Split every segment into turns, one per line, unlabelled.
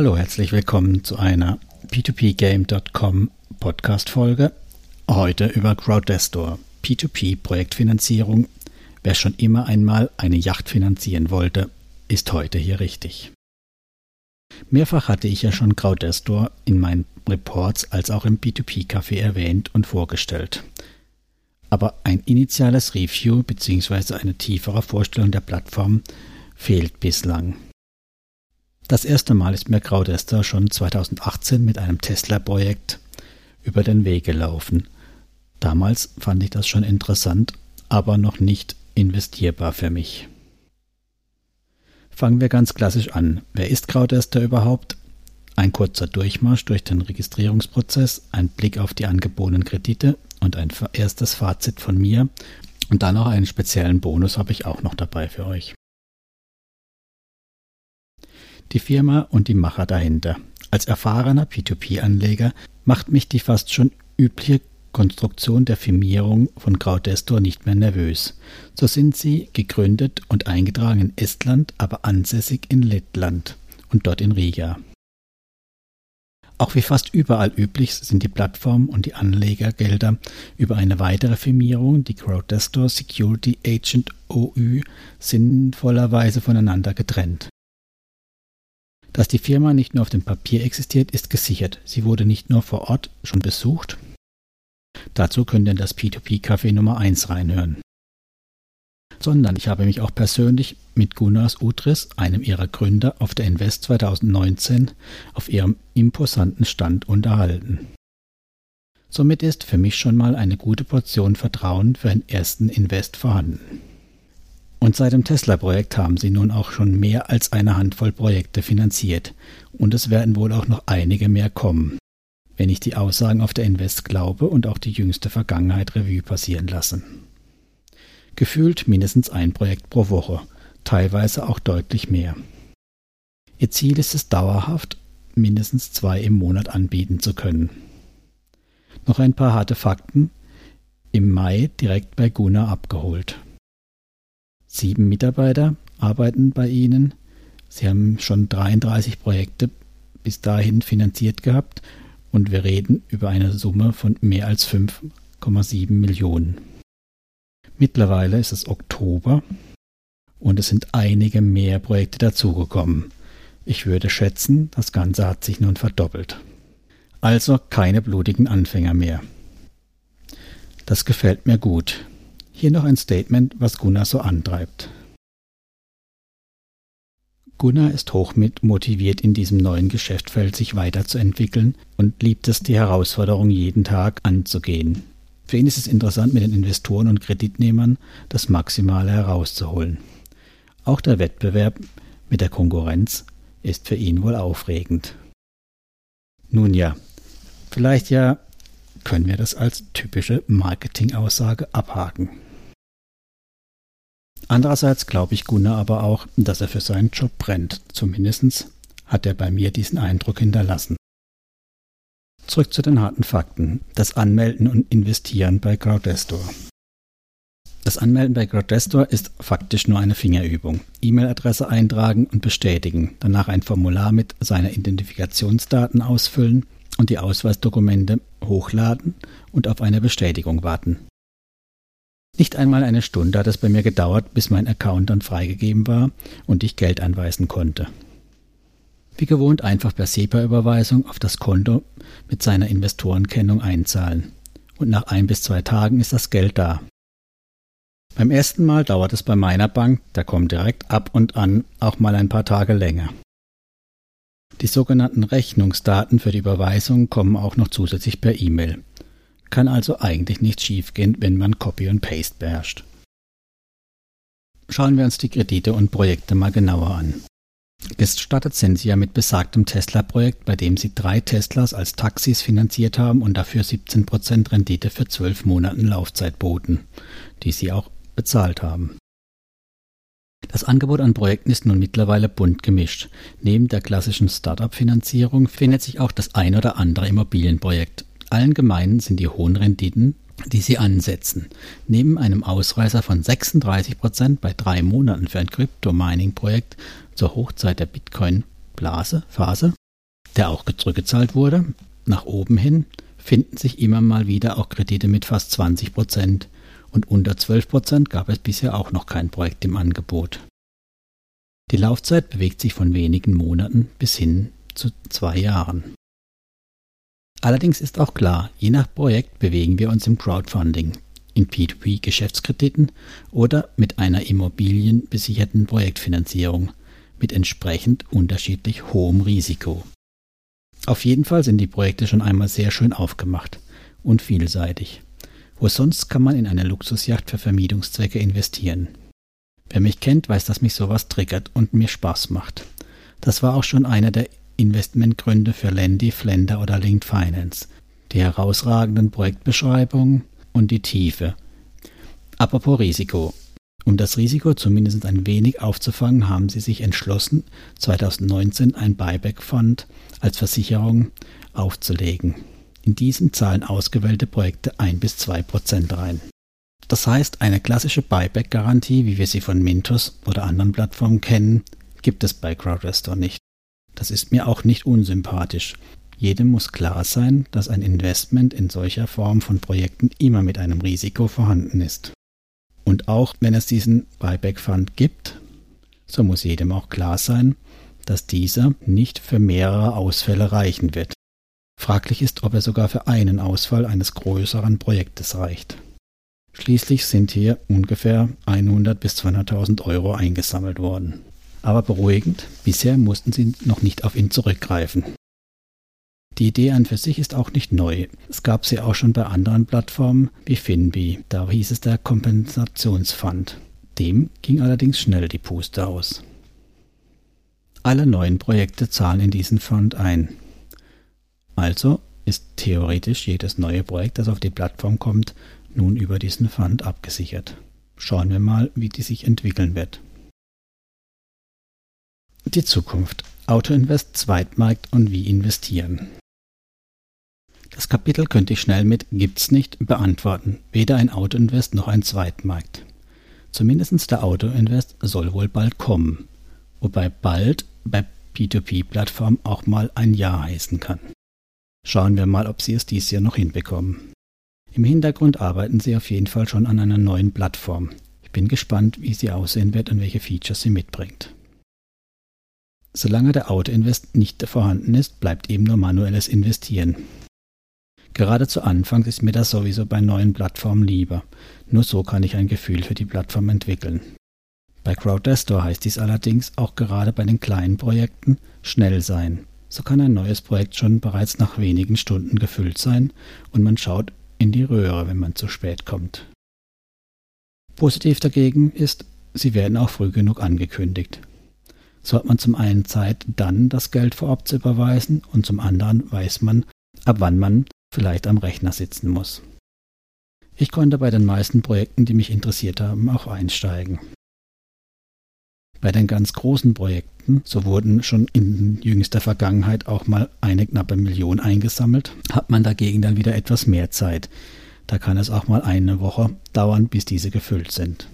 Hallo, herzlich willkommen zu einer P2Pgame.com Podcast-Folge. Heute über Crowdestor, P2P-Projektfinanzierung. Wer schon immer einmal eine Yacht finanzieren wollte, ist heute hier richtig. Mehrfach hatte ich ja schon Crowdestor in meinen Reports als auch im P2P-Café erwähnt und vorgestellt. Aber ein initiales Review bzw. eine tiefere Vorstellung der Plattform fehlt bislang. Das erste Mal ist mir Crowdester schon 2018 mit einem Tesla-Projekt über den Weg gelaufen. Damals fand ich das schon interessant, aber noch nicht investierbar für mich. Fangen wir ganz klassisch an. Wer ist Crowdester überhaupt? Ein kurzer Durchmarsch durch den Registrierungsprozess, ein Blick auf die angebotenen Kredite und ein erstes Fazit von mir. Und dann noch einen speziellen Bonus habe ich auch noch dabei für euch die Firma und die Macher dahinter. Als erfahrener P2P-Anleger macht mich die fast schon übliche Konstruktion der Firmierung von Crowdestor nicht mehr nervös. So sind sie gegründet und eingetragen in Estland, aber ansässig in Lettland und dort in Riga. Auch wie fast überall üblich sind die Plattformen und die Anlegergelder über eine weitere Firmierung, die Crowdestor Security Agent OÜ, sinnvollerweise voneinander getrennt. Dass die Firma nicht nur auf dem Papier existiert, ist gesichert. Sie wurde nicht nur vor Ort schon besucht. Dazu könnt ihr in das P2P-Café Nummer 1 reinhören. Sondern ich habe mich auch persönlich mit Gunnars Utris, einem ihrer Gründer, auf der Invest 2019 auf ihrem imposanten Stand unterhalten. Somit ist für mich schon mal eine gute Portion Vertrauen für einen ersten Invest vorhanden. Und seit dem Tesla-Projekt haben sie nun auch schon mehr als eine Handvoll Projekte finanziert. Und es werden wohl auch noch einige mehr kommen, wenn ich die Aussagen auf der Invest glaube und auch die jüngste Vergangenheit Revue passieren lasse. Gefühlt mindestens ein Projekt pro Woche, teilweise auch deutlich mehr. Ihr Ziel ist es dauerhaft, mindestens zwei im Monat anbieten zu können. Noch ein paar harte Fakten. Im Mai direkt bei Guna abgeholt. Sieben Mitarbeiter arbeiten bei Ihnen. Sie haben schon 33 Projekte bis dahin finanziert gehabt und wir reden über eine Summe von mehr als 5,7 Millionen. Mittlerweile ist es Oktober und es sind einige mehr Projekte dazugekommen. Ich würde schätzen, das Ganze hat sich nun verdoppelt. Also keine blutigen Anfänger mehr. Das gefällt mir gut. Hier noch ein Statement, was Gunnar so antreibt. Gunnar ist hoch motiviert in diesem neuen Geschäftsfeld sich weiterzuentwickeln und liebt es, die Herausforderung jeden Tag anzugehen. Für ihn ist es interessant, mit den Investoren und Kreditnehmern das Maximale herauszuholen. Auch der Wettbewerb mit der Konkurrenz ist für ihn wohl aufregend. Nun ja, vielleicht ja können wir das als typische Marketingaussage abhaken. Andererseits glaube ich Gunnar aber auch, dass er für seinen Job brennt. Zumindest hat er bei mir diesen Eindruck hinterlassen. Zurück zu den harten Fakten. Das Anmelden und Investieren bei Crowdestor. Das Anmelden bei Crowdestor ist faktisch nur eine Fingerübung. E-Mail-Adresse eintragen und bestätigen, danach ein Formular mit seinen Identifikationsdaten ausfüllen und die Ausweisdokumente hochladen und auf eine Bestätigung warten. Nicht einmal eine Stunde hat es bei mir gedauert, bis mein Account dann freigegeben war und ich Geld anweisen konnte. Wie gewohnt einfach per SEPA-Überweisung auf das Konto mit seiner Investorenkennung einzahlen. Und nach ein bis zwei Tagen ist das Geld da. Beim ersten Mal dauert es bei meiner Bank, da kommt direkt ab und an auch mal ein paar Tage länger. Die sogenannten Rechnungsdaten für die Überweisung kommen auch noch zusätzlich per E-Mail. Kann also eigentlich nichts schiefgehen, wenn man Copy und Paste beherrscht. Schauen wir uns die Kredite und Projekte mal genauer an. Gestartet sind sie ja mit besagtem Tesla-Projekt, bei dem sie drei Teslas als Taxis finanziert haben und dafür 17% Rendite für zwölf Monaten Laufzeit boten, die sie auch bezahlt haben. Das Angebot an Projekten ist nun mittlerweile bunt gemischt. Neben der klassischen Startup-Finanzierung findet sich auch das ein oder andere Immobilienprojekt, allen gemein sind die hohen Renditen, die sie ansetzen. Neben einem Ausreißer von 36 Prozent bei drei Monaten für ein Crypto-Mining-Projekt zur Hochzeit der Bitcoin Blase, Phase, der auch zurückgezahlt wurde, nach oben hin finden sich immer mal wieder auch Kredite mit fast 20 Prozent und unter 12 Prozent gab es bisher auch noch kein Projekt im Angebot. Die Laufzeit bewegt sich von wenigen Monaten bis hin zu zwei Jahren. Allerdings ist auch klar, je nach Projekt bewegen wir uns im Crowdfunding, in P2P-Geschäftskrediten oder mit einer immobilienbesicherten Projektfinanzierung mit entsprechend unterschiedlich hohem Risiko. Auf jeden Fall sind die Projekte schon einmal sehr schön aufgemacht und vielseitig. Wo sonst kann man in eine Luxusjacht für Vermietungszwecke investieren? Wer mich kennt, weiß, dass mich sowas triggert und mir Spaß macht. Das war auch schon einer der Investmentgründe für Landy, Flender oder Linked Finance. Die herausragenden Projektbeschreibungen und die Tiefe. Apropos Risiko. Um das Risiko zumindest ein wenig aufzufangen, haben sie sich entschlossen, 2019 ein Buyback-Fund als Versicherung aufzulegen. In diesem zahlen ausgewählte Projekte 1 bis 2 Prozent rein. Das heißt, eine klassische Buyback-Garantie, wie wir sie von Mintos oder anderen Plattformen kennen, gibt es bei CrowdRestore nicht. Das ist mir auch nicht unsympathisch. Jedem muss klar sein, dass ein Investment in solcher Form von Projekten immer mit einem Risiko vorhanden ist. Und auch wenn es diesen Buyback Fund gibt, so muss jedem auch klar sein, dass dieser nicht für mehrere Ausfälle reichen wird. Fraglich ist, ob er sogar für einen Ausfall eines größeren Projektes reicht. Schließlich sind hier ungefähr 100 bis 200.000 Euro eingesammelt worden. Aber beruhigend, bisher mussten sie noch nicht auf ihn zurückgreifen. Die Idee an für sich ist auch nicht neu. Es gab sie auch schon bei anderen Plattformen wie Finbi. Da hieß es der Kompensationsfund. Dem ging allerdings schnell die Puste aus. Alle neuen Projekte zahlen in diesen Fund ein. Also ist theoretisch jedes neue Projekt, das auf die Plattform kommt, nun über diesen Fund abgesichert. Schauen wir mal, wie die sich entwickeln wird. Die Zukunft. Autoinvest, Zweitmarkt und wie investieren. Das Kapitel könnte ich schnell mit Gibt's nicht beantworten. Weder ein Autoinvest noch ein Zweitmarkt. Zumindest der Autoinvest soll wohl bald kommen. Wobei bald bei P2P-Plattformen auch mal ein Jahr heißen kann. Schauen wir mal, ob sie es dies Jahr noch hinbekommen. Im Hintergrund arbeiten sie auf jeden Fall schon an einer neuen Plattform. Ich bin gespannt, wie sie aussehen wird und welche Features sie mitbringt. Solange der Autoinvest nicht vorhanden ist, bleibt eben nur manuelles Investieren. Gerade zu Anfang ist mir das sowieso bei neuen Plattformen lieber. Nur so kann ich ein Gefühl für die Plattform entwickeln. Bei Crowdestor heißt dies allerdings auch gerade bei den kleinen Projekten schnell sein. So kann ein neues Projekt schon bereits nach wenigen Stunden gefüllt sein und man schaut in die Röhre, wenn man zu spät kommt. Positiv dagegen ist, sie werden auch früh genug angekündigt. So hat man zum einen Zeit, dann das Geld vorab zu überweisen und zum anderen weiß man, ab wann man vielleicht am Rechner sitzen muss. Ich konnte bei den meisten Projekten, die mich interessiert haben, auch einsteigen. Bei den ganz großen Projekten, so wurden schon in jüngster Vergangenheit auch mal eine knappe Million eingesammelt, hat man dagegen dann wieder etwas mehr Zeit. Da kann es auch mal eine Woche dauern, bis diese gefüllt sind.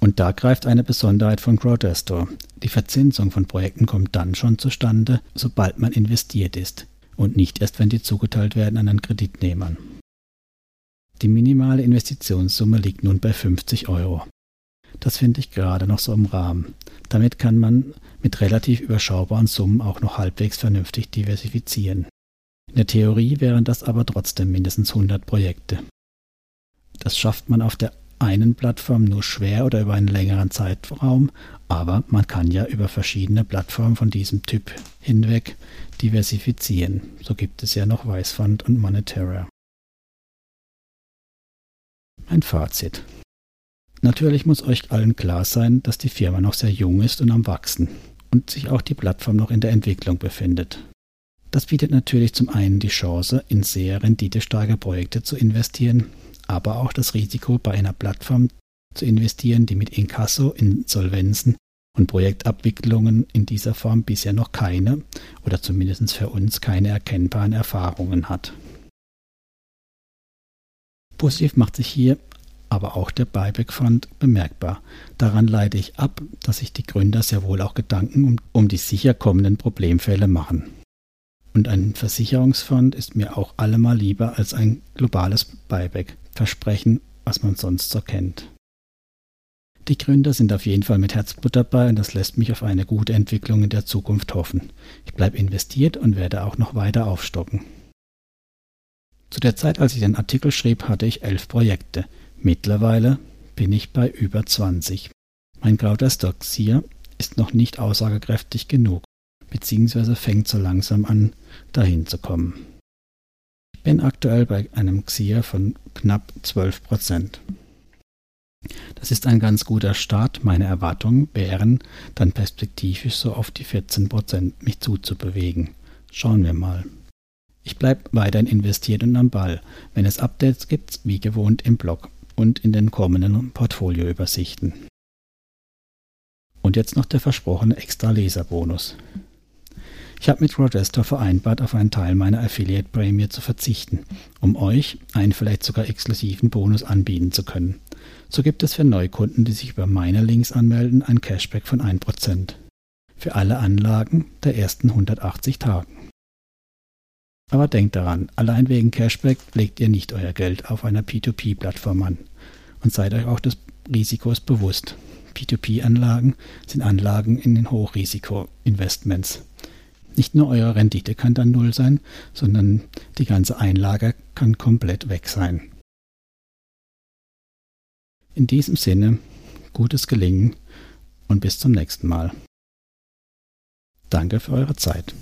Und da greift eine Besonderheit von Crowdestor. Die Verzinsung von Projekten kommt dann schon zustande, sobald man investiert ist und nicht erst, wenn die zugeteilt werden an den Kreditnehmern. Die minimale Investitionssumme liegt nun bei 50 Euro. Das finde ich gerade noch so im Rahmen. Damit kann man mit relativ überschaubaren Summen auch noch halbwegs vernünftig diversifizieren. In der Theorie wären das aber trotzdem mindestens 100 Projekte. Das schafft man auf der einen Plattform nur schwer oder über einen längeren Zeitraum, aber man kann ja über verschiedene Plattformen von diesem Typ hinweg diversifizieren. So gibt es ja noch Weißfund und Monetera. Mein Fazit. Natürlich muss euch allen klar sein, dass die Firma noch sehr jung ist und am Wachsen und sich auch die Plattform noch in der Entwicklung befindet. Das bietet natürlich zum einen die Chance, in sehr renditestarke Projekte zu investieren, aber auch das Risiko, bei einer Plattform zu investieren, die mit Inkasso, Insolvenzen und Projektabwicklungen in dieser Form bisher noch keine oder zumindest für uns keine erkennbaren Erfahrungen hat. Positiv macht sich hier aber auch der Buyback-Fund bemerkbar. Daran leite ich ab, dass sich die Gründer sehr wohl auch Gedanken um, um die sicher kommenden Problemfälle machen. Und ein Versicherungsfonds ist mir auch allemal lieber als ein globales Buyback. Versprechen, was man sonst so kennt. Die Gründer sind auf jeden Fall mit Herzblut dabei und das lässt mich auf eine gute Entwicklung in der Zukunft hoffen. Ich bleibe investiert und werde auch noch weiter aufstocken. Zu der Zeit, als ich den Artikel schrieb, hatte ich elf Projekte. Mittlerweile bin ich bei über 20. Mein Crowder Stock hier ist noch nicht aussagekräftig genug, beziehungsweise fängt so langsam an, dahin zu kommen. Ich bin aktuell bei einem XIA von knapp 12 Prozent. Das ist ein ganz guter Start. Meine Erwartungen wären, dann perspektivisch so auf die 14 Prozent mich zuzubewegen. Schauen wir mal. Ich bleibe weiterhin investiert und am Ball, wenn es Updates gibt, wie gewohnt im Blog und in den kommenden Portfolioübersichten. Und jetzt noch der versprochene extra Leserbonus. Ich habe mit Rodesto vereinbart, auf einen Teil meiner Affiliate-Prämie zu verzichten, um euch einen vielleicht sogar exklusiven Bonus anbieten zu können. So gibt es für Neukunden, die sich über meine Links anmelden, ein Cashback von 1%. Für alle Anlagen der ersten 180 Tagen. Aber denkt daran, allein wegen Cashback legt ihr nicht euer Geld auf einer P2P-Plattform an. Und seid euch auch des Risikos bewusst. P2P-Anlagen sind Anlagen in den Hochrisiko-Investments. Nicht nur eure Rendite kann dann null sein, sondern die ganze Einlage kann komplett weg sein. In diesem Sinne, gutes Gelingen und bis zum nächsten Mal. Danke für eure Zeit.